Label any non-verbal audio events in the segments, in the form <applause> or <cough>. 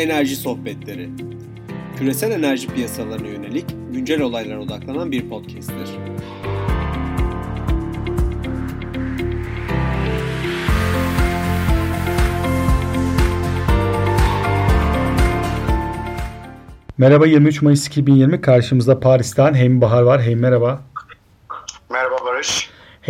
Enerji Sohbetleri. Küresel enerji piyasalarına yönelik güncel olaylara odaklanan bir podcast'tir. Merhaba 23 Mayıs 2020 karşımızda Paris'ten Heymi Bahar var. Merhaba. Merhaba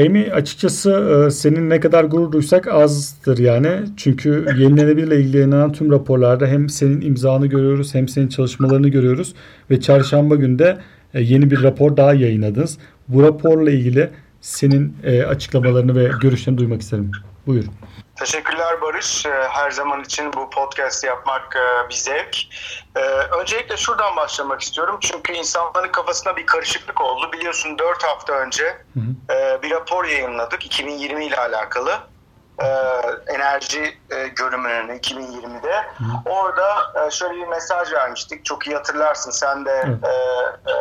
Heymi açıkçası e, senin ne kadar gurur duysak azdır yani. Çünkü <laughs> yenilenebilirle ilgili yayınlanan tüm raporlarda hem senin imzanı görüyoruz hem senin çalışmalarını görüyoruz. Ve çarşamba günde e, yeni bir rapor daha yayınladınız. Bu raporla ilgili senin e, açıklamalarını ve görüşlerini duymak isterim. Buyur. Teşekkürler Barış. Ee, her zaman için bu podcast yapmak e, bir zevk. Ee, öncelikle şuradan başlamak istiyorum. Çünkü insanların kafasında bir karışıklık oldu. Biliyorsun 4 hafta önce hı hı. E, bir rapor yayınladık 2020 ile alakalı. Enerji e, görünümünün 2020'de. Hı hı. Orada şöyle bir mesaj vermiştik. Çok iyi hatırlarsın. Sen de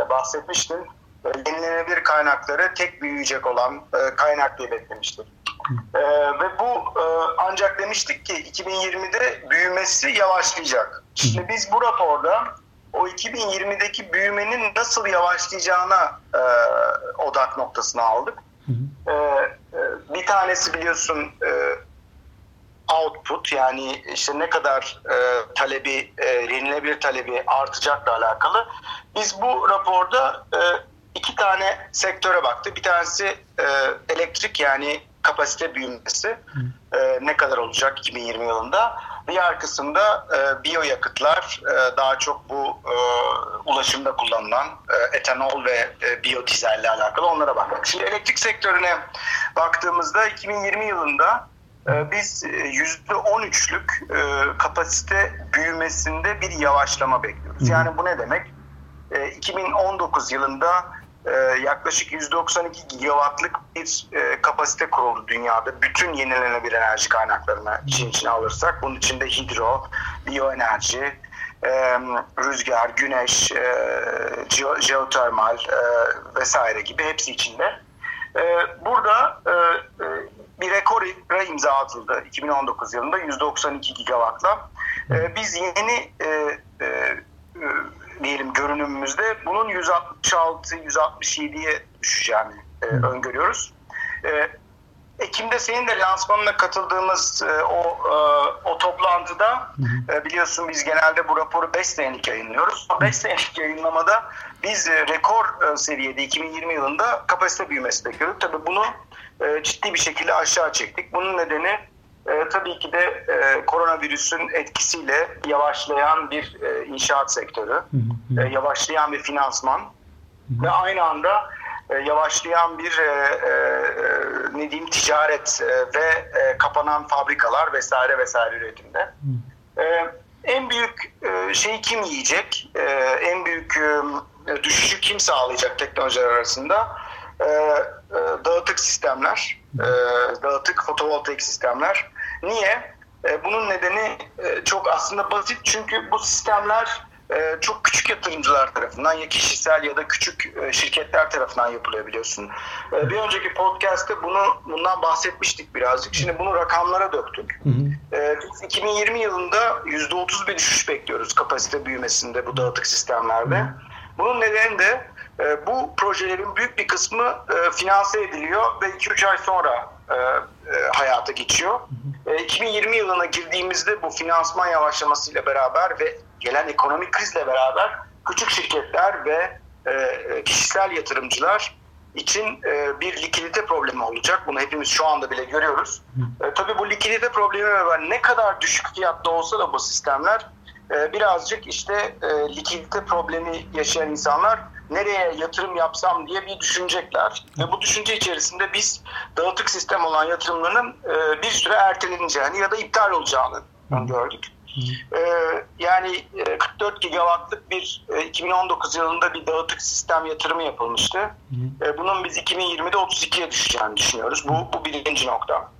bahsetmiştin. Yenilenebilir kaynakları tek büyüyecek olan kaynak diye beklemiştik. E, ve bu e, ancak demiştik ki 2020'de büyümesi yavaşlayacak. Şimdi biz bu raporda o 2020'deki büyümenin nasıl yavaşlayacağına e, odak noktasını aldık. E, e, bir tanesi biliyorsun e, output yani işte ne kadar e, talebi e, yenilebilir talebi artacakla alakalı. Biz bu raporda e, iki tane sektöre baktık. Bir tanesi e, elektrik yani kapasite büyümesi e, ne kadar olacak 2020 yılında. Diğer kısımda e, biyoyakıtlar e, daha çok bu e, ulaşımda kullanılan e, etanol ve e, biyodizelle alakalı onlara bakmak. Şimdi elektrik sektörüne baktığımızda 2020 yılında e, biz %13'lük e, kapasite büyümesinde bir yavaşlama bekliyoruz. Yani bu ne demek? E, 2019 yılında e, yaklaşık 192 gigawattlık bir e, kapasite kuruldu dünyada. Bütün yenilenebilir enerji kaynaklarını için içine alırsak. Bunun içinde hidro, biyoenerji, e, rüzgar, güneş, e, jeotermal e, vesaire gibi hepsi içinde. E, burada e, bir rekora imza atıldı 2019 yılında 192 gigawattla. E, biz yeni e, e, diyelim görünümümüzde bunun 166-167'ye düşeceğini e, öngörüyoruz. E, Ekim'de senin de lansmanına katıldığımız e, o e, o toplantıda e, biliyorsun biz genelde bu raporu 5 senelik yayınlıyoruz. O 5 senelik yayınlamada biz e, rekor e, seviyede 2020 yılında kapasite büyümesi bekliyorduk. Tabii bunu e, ciddi bir şekilde aşağı çektik. Bunun nedeni e, tabii ki de e, koronavirüsün etkisiyle yavaşlayan bir e, inşaat sektörü, e, yavaşlayan bir finansman ve aynı anda e, yavaşlayan bir e, e, ne diyeyim ticaret e, ve e, kapanan fabrikalar vesaire vesaire üretimde. E, en büyük e, şeyi kim yiyecek? E, en büyük e, düşüşü kim sağlayacak teknolojiler arasında? E, e, dağıtık sistemler, e, dağıtık fotovoltaik sistemler. Niye? E, bunun nedeni e, çok aslında basit çünkü bu sistemler e, çok küçük yatırımcılar tarafından ya kişisel ya da küçük e, şirketler tarafından yapılıyor biliyorsun. E, bir önceki podcast'te bunu bundan bahsetmiştik birazcık. Şimdi bunu rakamlara döktük. Hı hı. E, biz 2020 yılında %30 bir düşüş bekliyoruz kapasite büyümesinde bu dağıtık sistemlerde. Bunun nedeni de e, bu projelerin büyük bir kısmı e, finanse ediliyor ve 2-3 ay sonra e, hayata geçiyor. E, 2020 yılına girdiğimizde bu finansman yavaşlamasıyla beraber ve gelen ekonomik krizle beraber küçük şirketler ve kişisel yatırımcılar için bir likidite problemi olacak. Bunu hepimiz şu anda bile görüyoruz. Tabii bu likidite problemi var. Ne kadar düşük fiyatta olsa da bu sistemler birazcık işte likidite problemi yaşayan insanlar nereye yatırım yapsam diye bir düşünecekler. Ve bu düşünce içerisinde biz dağıtık sistem olan yatırımların e, bir süre erteleneceğini ya da iptal olacağını gördük. E, yani 44 e, gigawattlık bir 2019 yılında bir dağıtık sistem yatırımı yapılmıştı. bunun biz 2020'de 32'ye düşeceğini düşünüyoruz. Bu, bu birinci nokta.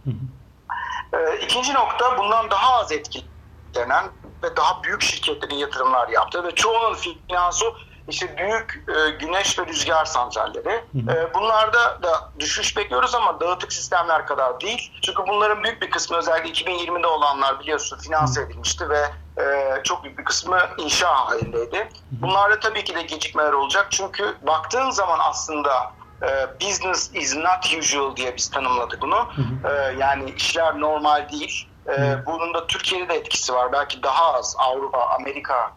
İkinci nokta bundan daha az etkilenen ve daha büyük şirketlerin yatırımlar yaptığı ve çoğunun finansı işte büyük e, güneş ve rüzgar santralleri. E, bunlarda da düşüş bekliyoruz ama dağıtık sistemler kadar değil. Çünkü bunların büyük bir kısmı özellikle 2020'de olanlar biliyorsun finanse edilmişti ve e, çok büyük bir kısmı inşa halindeydi. Bunlarda tabii ki de gecikmeler olacak. Çünkü baktığın zaman aslında e, business is not usual diye biz tanımladık bunu. E, yani işler normal değil. E, bunun da Türkiye'de de etkisi var. Belki daha az Avrupa, Amerika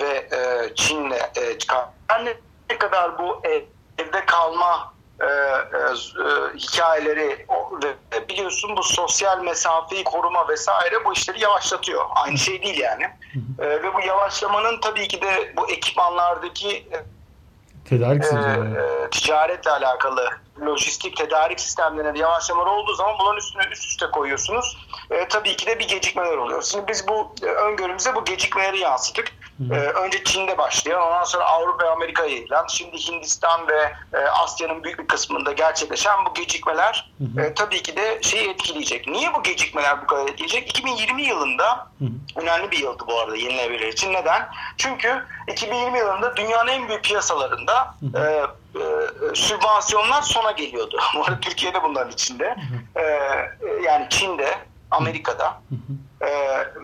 ve e, Çin'le e. Her ne kadar bu ev, evde kalma e, e, e, hikayeleri biliyorsun bu sosyal mesafeyi koruma vesaire bu işleri yavaşlatıyor. Aynı şey değil yani. E, ve bu yavaşlamanın tabii ki de bu ekipmanlardaki e, Tedarik e, e, ticaretle alakalı lojistik tedarik sistemlerinde yavaşlamalar olduğu zaman bunların üstüne üst üste koyuyorsunuz. E, tabii ki de bir gecikmeler oluyor. Şimdi biz bu e, öngörümüze bu gecikmeleri yansıttık. E, önce Çin'de başlayan, ondan sonra Avrupa ve Amerika'ya yayılan, şimdi Hindistan ve e, Asya'nın büyük bir kısmında gerçekleşen bu gecikmeler e, tabii ki de şeyi etkileyecek. Niye bu gecikmeler bu kadar etkileyecek? 2020 yılında önemli bir yıldı bu arada yenilenebilir için. Neden? Çünkü 2020 yılında dünyanın en büyük piyasalarında e, e, sübvansiyonlar sona geliyordu. <laughs> Bu arada Türkiye'de bunların içinde. E, yani Çin'de, Amerika'da e,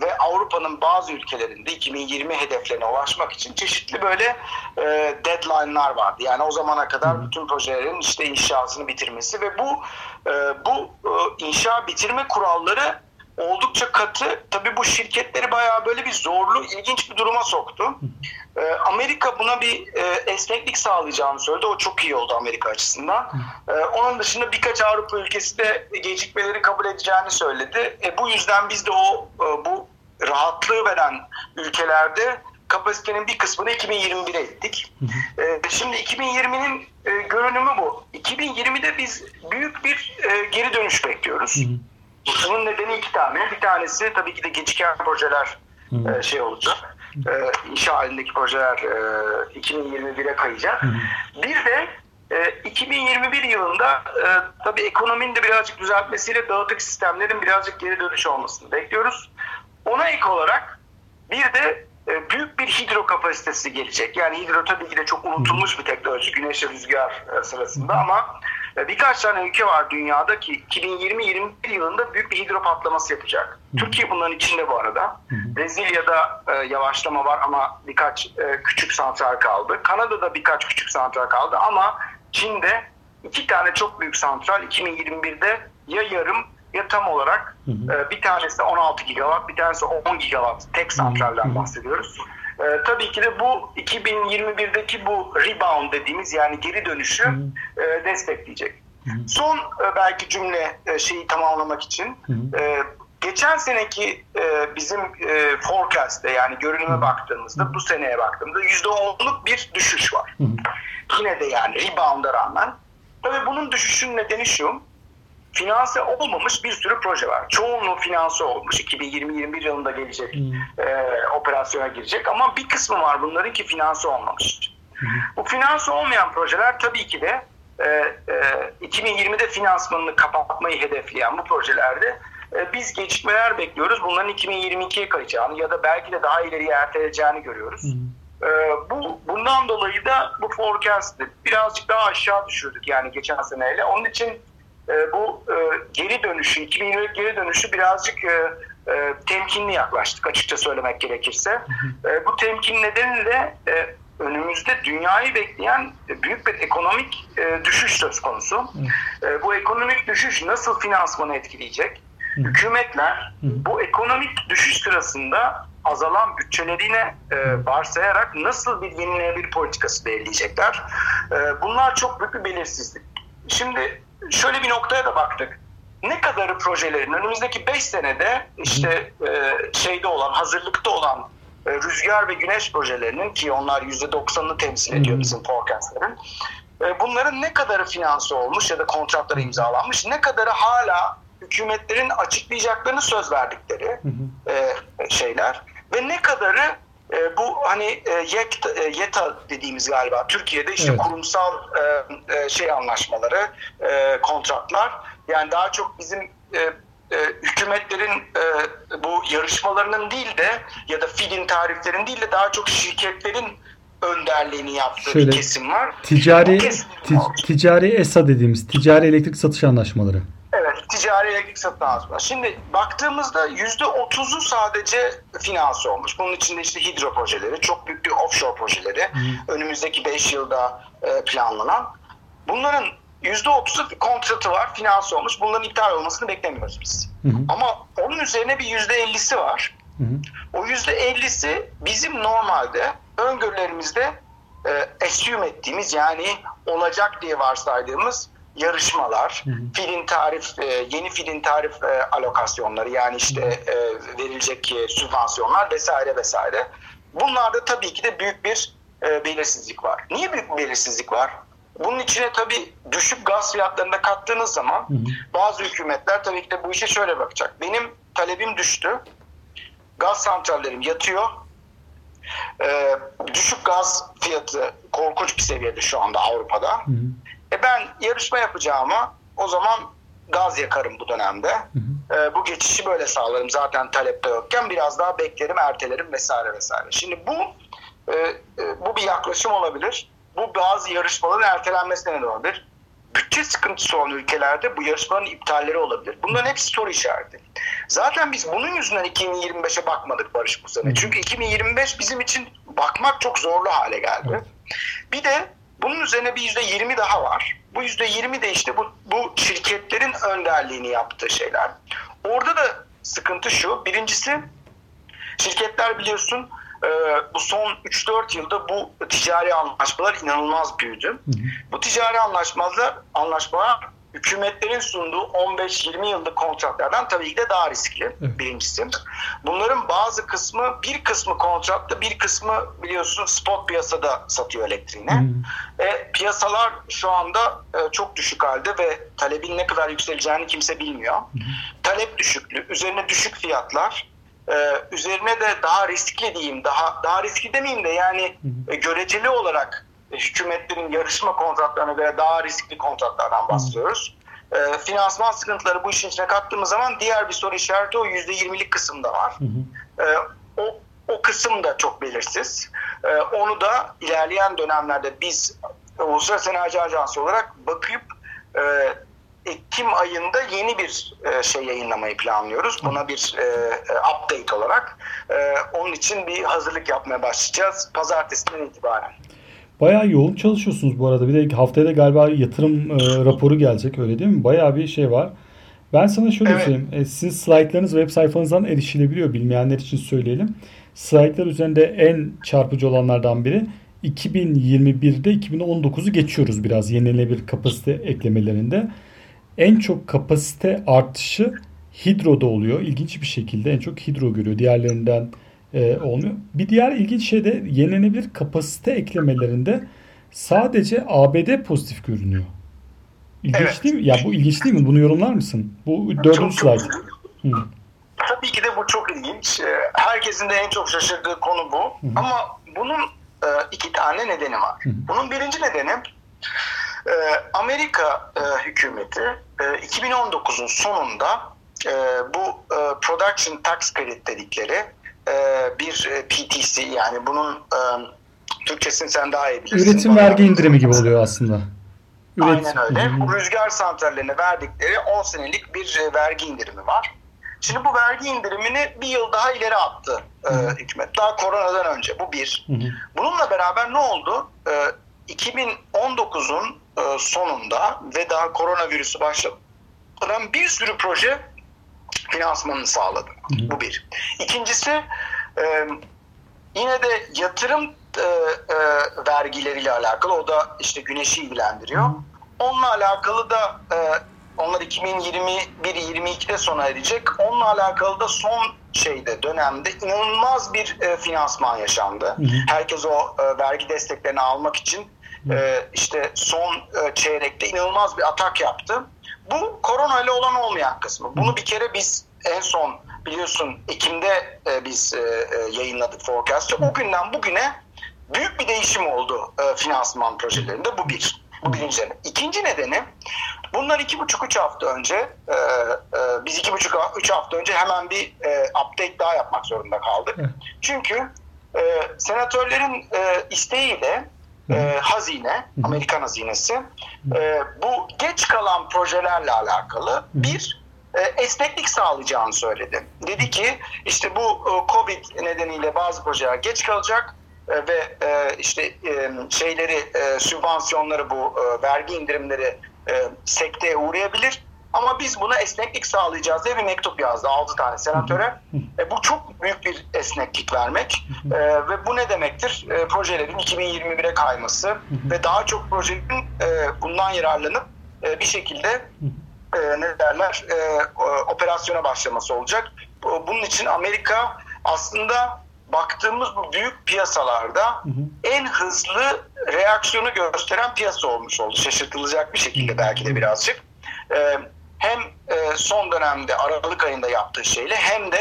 ve Avrupa'nın bazı ülkelerinde 2020 hedeflerine ulaşmak için çeşitli böyle e, deadline'lar vardı. Yani o zamana kadar bütün projelerin işte inşasını bitirmesi ve bu e, bu e, inşa bitirme kuralları oldukça katı. Tabii bu şirketleri bayağı böyle bir zorlu, ilginç bir duruma soktu. Ee, Amerika buna bir e, esneklik sağlayacağını söyledi. O çok iyi oldu Amerika açısından. Ee, onun dışında birkaç Avrupa ülkesi de gecikmeleri kabul edeceğini söyledi. E, bu yüzden biz de o e, bu rahatlığı veren ülkelerde kapasitenin bir kısmını 2021'e ettik. Ee, şimdi 2020'nin e, görünümü bu. 2020'de biz büyük bir e, geri dönüş bekliyoruz. Bunun nedeni iki tane. Bir tanesi tabii ki de geciken projeler e, şey olacak. E, inşa halindeki projeler e, 2021'e kayacak. Bir de e, 2021 yılında e, tabii ekonominin de birazcık düzeltmesiyle dağıtık sistemlerin birazcık geri dönüş olmasını bekliyoruz. Ona ek olarak bir de büyük bir hidro kapasitesi gelecek. Yani hidro tabii ki de çok unutulmuş bir teknoloji güneş ve rüzgar e, sırasında ama e, birkaç tane ülke var dünyada ki 2020-21 yılında büyük bir hidro patlaması yapacak. Türkiye bunların içinde bu arada. Brezilya'da e, yavaşlama var ama birkaç e, küçük santral kaldı. Kanada'da birkaç küçük santral kaldı ama Çin'de iki tane çok büyük santral 2021'de ya yarım ya tam olarak e, bir tanesi 16 gigawatt, bir tanesi 10 gigawatt tek santralden bahsediyoruz. E, tabii ki de bu 2021'deki bu rebound dediğimiz yani geri dönüşü e, destekleyecek. Son e, belki cümle e, şeyi tamamlamak için e, geçen seneki e, bizim e, forecast'te yani görünüme baktığımızda bu seneye baktığımızda %10'luk bir düşüş var. Yine de yani rebound'a rağmen. Tabii bunun düşüşün nedeni şu finanse olmamış bir sürü proje var. Çoğunluğu finanse olmuş. 2020-21 yılında gelecek, e, operasyona girecek. Ama bir kısmı var bunların ki finanse olmamış. Bu finanse olmayan projeler tabii ki de e, e, 2020'de finansmanını kapatmayı hedefleyen bu projelerde e, biz gecikmeler bekliyoruz. Bunların 2022'ye kayacağını ya da belki de daha ileriye erteleyeceğini görüyoruz. E, bu bundan dolayı da bu forecast'ı birazcık daha aşağı düşürdük yani geçen seneyle. Onun için e, bu e, geri dönüşü, 2020 geri dönüşü birazcık e, e, temkinli yaklaştık açıkça söylemek gerekirse. E, bu temkin nedeniyle e, önümüzde dünyayı bekleyen büyük bir ekonomik e, düşüş söz konusu. E, bu ekonomik düşüş nasıl finansmanı etkileyecek? Hükümetler bu ekonomik düşüş sırasında azalan bütçelerine e, varsayarak nasıl bir yenilenebilir politikası belirleyecekler? E, bunlar çok büyük bir belirsizlik. Şimdi şöyle bir noktaya da baktık. Ne kadarı projelerin önümüzdeki 5 senede işte e, şeyde olan, hazırlıkta olan e, rüzgar ve güneş projelerinin ki onlar %90'ını temsil ediyor bizim forecastlerin. E, bunların ne kadarı finanse olmuş ya da kontratlara imzalanmış, ne kadarı hala hükümetlerin açıklayacaklarını söz verdikleri e, şeyler ve ne kadarı e, bu hani e, YETA, e, YETA dediğimiz galiba Türkiye'de işte Evet. kurumsal e, e, şey anlaşmaları, e, kontratlar yani daha çok bizim e, e, hükümetlerin e, bu yarışmalarının değil de ya da FİD'in tariflerin değil de daha çok şirketlerin önderliğini yaptığı Şöyle, bir kesim var. Ticari kesim ti- ticari ESA dediğimiz ticari elektrik satış anlaşmaları. Ticari elektrik satın alma. Şimdi baktığımızda yüzde otuzu sadece finanse olmuş. Bunun içinde işte hidro projeleri, çok büyük bir offshore projeleri, önümüzdeki 5 yılda e, planlanan. Bunların yüzde otuzu kontratı var, finanse olmuş. Bunların iptal olmasını beklemiyoruz biz. Hı hı. Ama onun üzerine bir yüzde ellisi var. Hı hı. O yüzde ellisi bizim normalde öngörülerimizde e, assume ettiğimiz yani olacak diye varsaydığımız yarışmalar, Hı hı. filin tarif, e, yeni filin tarif e, alokasyonları yani işte e, verilecek e, sübvansiyonlar vesaire vesaire. Bunlarda tabii ki de büyük bir e, belirsizlik var. Niye büyük bir belirsizlik var? Bunun içine tabii düşük gaz fiyatlarını da kattığınız zaman Hı hı. bazı hükümetler tabii ki de bu işe şöyle bakacak. Benim talebim düştü. Gaz santrallerim yatıyor. Ee, düşük gaz fiyatı korkunç bir seviyede şu anda Avrupa'da. Hı hı. E ben yarışma yapacağıma o zaman gaz yakarım bu dönemde. Ee, bu geçişi böyle sağlarım zaten talepte yokken biraz daha beklerim, ertelerim vesaire vesaire. Şimdi bu e, e, bu bir yaklaşım olabilir. Bu bazı yarışmaların ertelenmesine neden olabilir. Bütçe sıkıntısı olan ülkelerde bu yarışmaların iptalleri olabilir. Bunların hepsi soru işareti. Zaten biz bunun yüzünden 2025'e bakmadık Barış bu sene. Çünkü 2025 bizim için bakmak çok zorlu hale geldi. Bir de bunun üzerine bir yüzde yirmi daha var. Bu yüzde yirmi de işte bu, bu şirketlerin önderliğini yaptığı şeyler. Orada da sıkıntı şu. Birincisi şirketler biliyorsun e, bu son 3-4 yılda bu ticari anlaşmalar inanılmaz büyüdü. Bu ticari anlaşmalar, anlaşmalar hükümetlerin sunduğu 15-20 yıllık kontratlardan tabii ki de daha riskli birincisi. Bunların bazı kısmı, bir kısmı kontratta, bir kısmı biliyorsun spot piyasada satıyor elektriğini. Hı. E, piyasalar şu anda e, çok düşük halde ve talebin ne kadar yükseleceğini kimse bilmiyor. Talep düşüklüğü, üzerine düşük fiyatlar, e, üzerine de daha riskli diyeyim, daha daha riskli demeyeyim de yani e, göreceli olarak hükümetlerin yarışma kontratlarına göre daha riskli kontratlardan bahsediyoruz. E, finansman sıkıntıları bu işin içine kattığımız zaman diğer bir soru işareti o %20'lik kısımda var. Hı hı. E, o, o kısım da çok belirsiz. E, onu da ilerleyen dönemlerde biz Uluslararası Enerji Ajansı olarak bakıp e, Ekim ayında yeni bir e, şey yayınlamayı planlıyoruz. Buna bir e, e, update olarak. E, onun için bir hazırlık yapmaya başlayacağız. Pazartesinden itibaren. Bayağı yoğun çalışıyorsunuz bu arada. Bir de haftaya da galiba yatırım e, raporu gelecek öyle değil mi? Bayağı bir şey var. Ben sana şöyle Evet. söyleyeyim. E, sizin slaytlarınız web sayfanızdan erişilebiliyor. Bilmeyenler için söyleyelim. Slaytlar üzerinde en çarpıcı olanlardan biri 2021'de 2019'u geçiyoruz biraz yenilenebilir kapasite eklemelerinde. En çok kapasite artışı hidroda oluyor. İlginç bir şekilde en çok hidro görüyor. Diğerlerinden e, olmuyor. Bir diğer ilginç şey de yenilenebilir kapasite eklemelerinde sadece ABD pozitif görünüyor. İlginç Evet. değil mi? Ya bu ilginç değil mi? Bunu yorumlar mısın? Bu dördüncü slide. Hı. Tabii ki de bu çok ilginç. Ee, Herkesin de en çok şaşırdığı konu bu. Ama bunun e, iki tane nedeni var. Bunun birinci nedeni e, Amerika e, hükümeti e, 2019'un sonunda e, bu e, Production Tax Credit dedikleri e, bir e, PTC yani bunun e, Türkçesini sen daha iyi bilirsin. Üretim Bana- vergi indirimi gibi oluyor aslında. Aynen öyle. Bu rüzgar santrallerine verdikleri 10 senelik bir e, vergi indirimi var. Şimdi bu vergi indirimini bir yıl daha ileri attı e, hükümet. Daha koronadan önce. Bu bir. Hı hı. Bununla beraber ne oldu? E, 2019'un e, sonunda ve daha koronavirüsü başlamadan bir sürü proje finansmanını sağladı. Bu bir. İkincisi e, yine de yatırım e, e, vergileriyle alakalı. O da işte güneşi ilgilendiriyor. Onunla alakalı da e, onlar 2021-22'de sona erecek. Onunla alakalı da son şeyde dönemde inanılmaz bir e, finansman yaşandı. Hı hı. Herkes o e, vergi desteklerini almak için e, işte son e, çeyrekte inanılmaz bir atak yaptı. Bu korona ile olan olmayan kısmı. Bunu bir kere biz en son biliyorsun Ekim'de e, biz e, e, yayınladık forecast'ı. O günden bugüne büyük bir değişim oldu e, finansman projelerinde. Bu bir. Bu birinci nedeni. İkinci nedeni bundan iki buçuk üç hafta önce e, e, biz iki buçuk üç hafta önce hemen bir e, update daha yapmak zorunda kaldık. Çünkü e, senatörlerin e, isteğiyle e, hazine, Amerikan hazinesi e, bu geç kalan projelerle alakalı bir e, esneklik sağlayacağını söyledi. Dedi ki işte bu e, Covid nedeniyle bazı projeler geç kalacak e, ve e, işte e, şeyleri e, sübvansiyonları bu e, vergi indirimleri e, sekteye uğrayabilir. Ama biz buna esneklik sağlayacağız diye bir mektup yazdı 6 tane senatöre. E, bu çok büyük bir esneklik vermek e, ve bu ne demektir? E, projelerin 2021'e kayması ve daha çok projenin e, bundan yararlanıp e, bir şekilde e, ne derler e, operasyona başlaması olacak. Bunun için Amerika aslında baktığımız bu büyük piyasalarda hı hı. en hızlı reaksiyonu gösteren piyasa olmuş oldu. Şaşırtılacak bir şekilde belki de birazcık. E, hem e, son dönemde Aralık ayında yaptığı şeyle hem de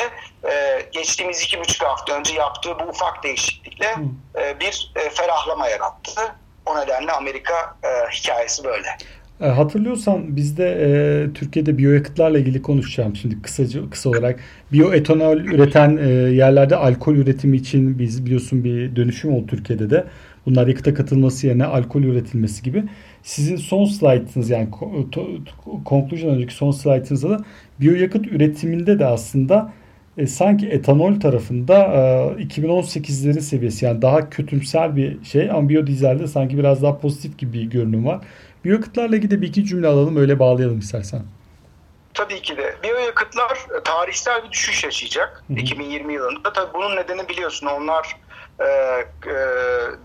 e, geçtiğimiz iki buçuk hafta önce yaptığı bu ufak değişiklikle e, bir e, ferahlama yarattı. O nedenle Amerika e, hikayesi böyle. Hatırlıyorsan bizde e, Türkiye'de biyoyakıtlarla ilgili konuşacağım şimdi kısaca kısa olarak. Biyoetanol üreten e, yerlerde alkol üretimi için biz biliyorsun bir dönüşüm oldu Türkiye'de de. Bunlar yakıta katılması yerine alkol üretilmesi gibi. Sizin son slaytınız yani conclusion önceki son slaytınızda da biyoyakıt üretiminde de aslında e, sanki etanol tarafında e, 2018'lerin seviyesi yani daha kötümser bir şey ama biyodizelde sanki biraz daha pozitif gibi bir görünüm var. Biyoyakıtlarla ilgili bir iki cümle alalım öyle bağlayalım istersen. Tabii ki de. Biyoyakıtlar tarihsel bir düşüş yaşayacak hı hı. 2020 yılında. Tabii bunun nedeni biliyorsun onlar e, e,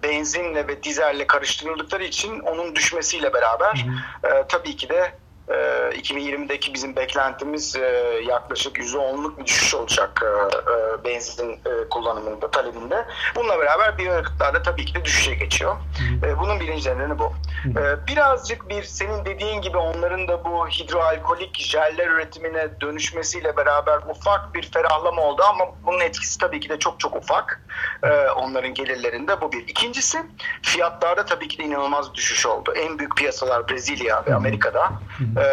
benzinle ve dizelle karıştırıldıkları için onun düşmesiyle beraber hı hı. E, tabii ki de 2020'deki ee, bizim beklentimiz e, yaklaşık %10'luk bir düşüş olacak e, e, benzin kullanımında, talebinde. Bununla beraber biyoyakıtlarda tabii ki de düşüşe geçiyor. Bunun birinci nedeni bu. Birazcık bir senin dediğin gibi onların da bu hidroalkolik jeller üretimine dönüşmesiyle beraber ufak bir ferahlama oldu ama bunun etkisi tabii ki de çok çok ufak onların gelirlerinde bu bir. İkincisi fiyatlarda tabii ki de inanılmaz düşüş oldu. En büyük piyasalar Brezilya ve Amerika'da e,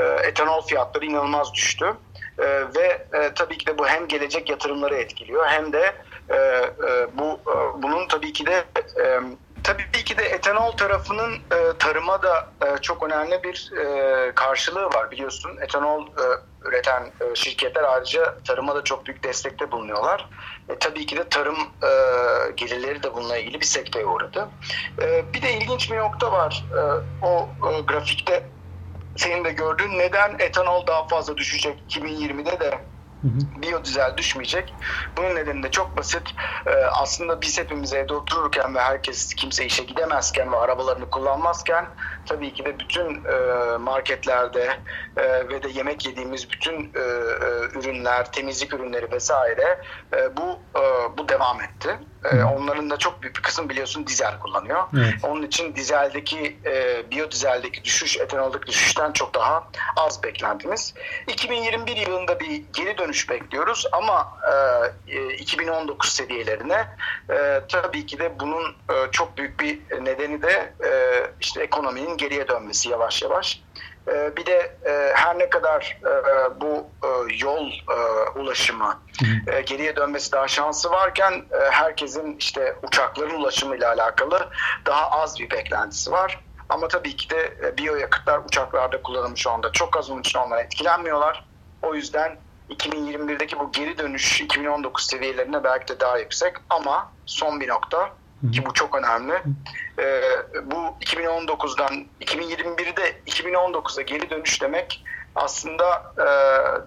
e, etanol fiyatları inanılmaz düştü. E, ve e, tabii ki de bu hem gelecek yatırımları etkiliyor hem de e, e, bu e, bunun tabii ki de e, Tabii ki de etanol tarafının e, tarıma da e, çok önemli bir e, karşılığı var biliyorsun. Etanol e, üreten e, şirketler ayrıca tarıma da çok büyük destekte bulunuyorlar. E, tabii ki de tarım e, gelirleri de bununla ilgili bir sekteye uğradı. E, bir de ilginç bir nokta var. E, o e, grafikte senin de gördüğün neden etanol daha fazla düşecek 2020'de de biyodizel düşmeyecek. Bunun nedeni de çok basit. Ee, aslında biz hepimiz evde otururken ve herkes kimse işe gidemezken ve arabalarını kullanmazken tabii ki de bütün e, marketlerde e, ve de yemek yediğimiz bütün e, e, ürünler, temizlik ürünleri vesaire e, bu e, bu devam etti. E, onların da çok büyük bir kısım biliyorsun dizel kullanıyor. Evet. Onun için dizeldeki e, biyodizeldeki düşüş, etanoldaki düşüşten çok daha az beklentimiz. 2021 yılında bir geri dönüş bekliyoruz ama e, 2019 seviyelerine e, tabii ki de bunun e, çok büyük bir nedeni de e, işte ekonominin geriye dönmesi yavaş yavaş. Ee, bir de e, her ne kadar e, bu e, yol ulaşımı geriye dönmesi daha şansı varken herkesin işte uçakların ulaşımıyla alakalı daha az bir beklentisi var. Ama tabii ki de biyoyakıtlar uçaklarda kullanımı şu anda çok az onun için onlar etkilenmiyorlar. O yüzden 2021'deki bu geri dönüş 2019 seviyelerine belki de daha yüksek ama son bir nokta ki bu çok önemli. Ee, bu 2019'dan 2021'de 2019'a geri dönüş demek aslında e,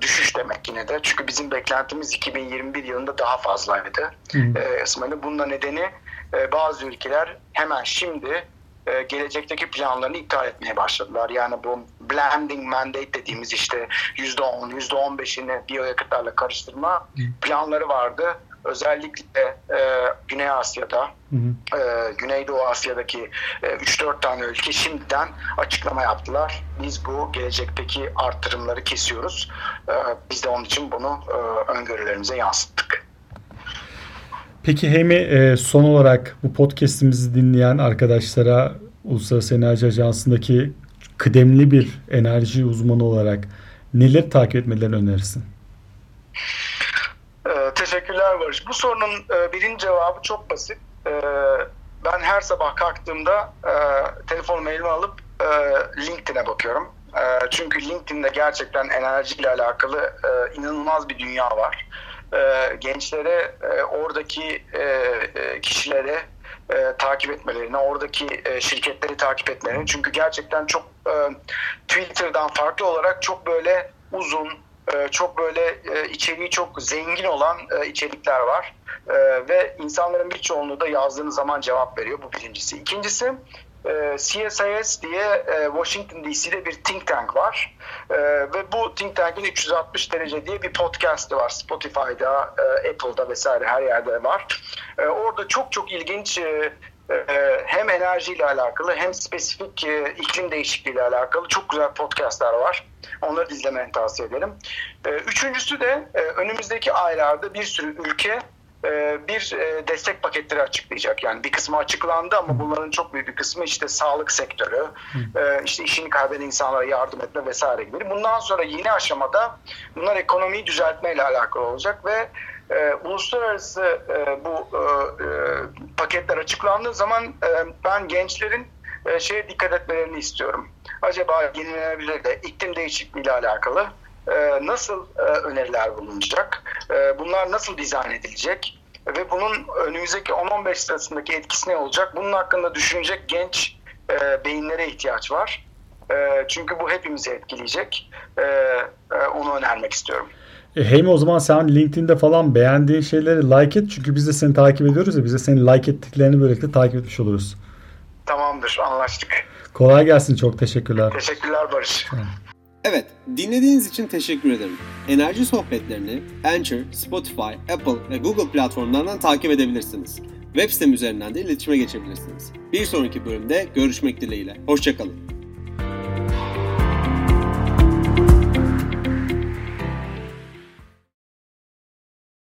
düşüş demek yine de. Çünkü bizim beklentimiz 2021 yılında daha fazlaydı. E, bunun nedeni e, bazı ülkeler hemen şimdi e, gelecekteki planlarını iptal etmeye başladılar. Yani bu blending mandate dediğimiz işte %10, %15'ini biyoyakıtlarla karıştırma planları vardı özellikle e, Güney Asya'da, hı hı. E, Güneydoğu Asya'daki e, 3-4 tane ülke şimdiden açıklama yaptılar. Biz bu gelecekteki arttırımları kesiyoruz. E, biz de onun için bunu e, öngörülerimize yansıttık. Peki Hemi e, son olarak bu podcast'imizi dinleyen arkadaşlara Uluslararası Enerji Ajansı'ndaki kıdemli bir enerji uzmanı olarak neler takip etmelerini önerirsin? Teşekkürler Barış. Barış bu sorunun e, birinci cevabı çok basit. E, ben her sabah kalktığımda e, telefonumu elime alıp e, LinkedIn'e bakıyorum. E, çünkü LinkedIn'de gerçekten enerjiyle alakalı e, inanılmaz bir dünya var. E, gençlere e, oradaki e, e, kişilere e, takip etmelerini, oradaki e, şirketleri takip etmelerini. Çünkü gerçekten çok e, Twitter'dan farklı olarak çok böyle uzun, e, çok böyle e, içeriği çok zengin olan e, içerikler var. E, ve insanların birçoğunluğu da yazdığınız zaman cevap veriyor. Bu birincisi. İkincisi e, CSIS diye Washington DC'de bir think tank var. E, ve bu think tank'in 360 derece diye bir podcast'ı var. Spotify'da, Apple'da vesaire her yerde var. Orada çok çok ilginç hem enerjiyle alakalı hem spesifik e, iklim değişikliğiyle alakalı çok güzel podcastlar var. Onları izlemeni tavsiye ederim. E, Üçüncüsü de e, önümüzdeki aylarda bir sürü ülke e, bir destek paketleri açıklayacak. Yani bir kısmı açıklandı ama bunların çok büyük bir kısmı işte sağlık sektörü, işte işini kaybeden insanlara yardım etme vesaire gibi. Bundan sonra yeni aşamada bunlar ekonomiyi düzeltmeyle alakalı olacak ve e, uluslararası e, bu e, e, paketler açıklandığı zaman e, ben gençlerin e, şeye dikkat etmelerini istiyorum. Acaba yenilenebilir de iklim değişikliği ile alakalı e, nasıl e, öneriler bulunacak? E, bunlar nasıl dizayn edilecek? Ve bunun önümüzdeki 10-15 sırasındaki etkisi ne olacak? Bunun hakkında düşünecek genç e, beyinlere ihtiyaç var. E, çünkü bu hepimizi etkileyecek. E, e, onu önermek istiyorum. E, Heymi o zaman sen LinkedIn'de falan beğendiğin şeyleri like et. Çünkü biz de seni takip ediyoruz ya biz de seni like ettiklerini böylelikle takip etmiş oluruz. Tamamdır, anlaştık. Kolay gelsin. Çok teşekkürler. Teşekkürler Barış. Evet, dinlediğiniz için teşekkür ederim. Enerji sohbetlerini Anchor, Spotify, Apple ve Google platformlarından takip edebilirsiniz. Web sitem üzerinden de iletişime geçebilirsiniz. Bir sonraki bölümde görüşmek dileğiyle. Hoşçakalın.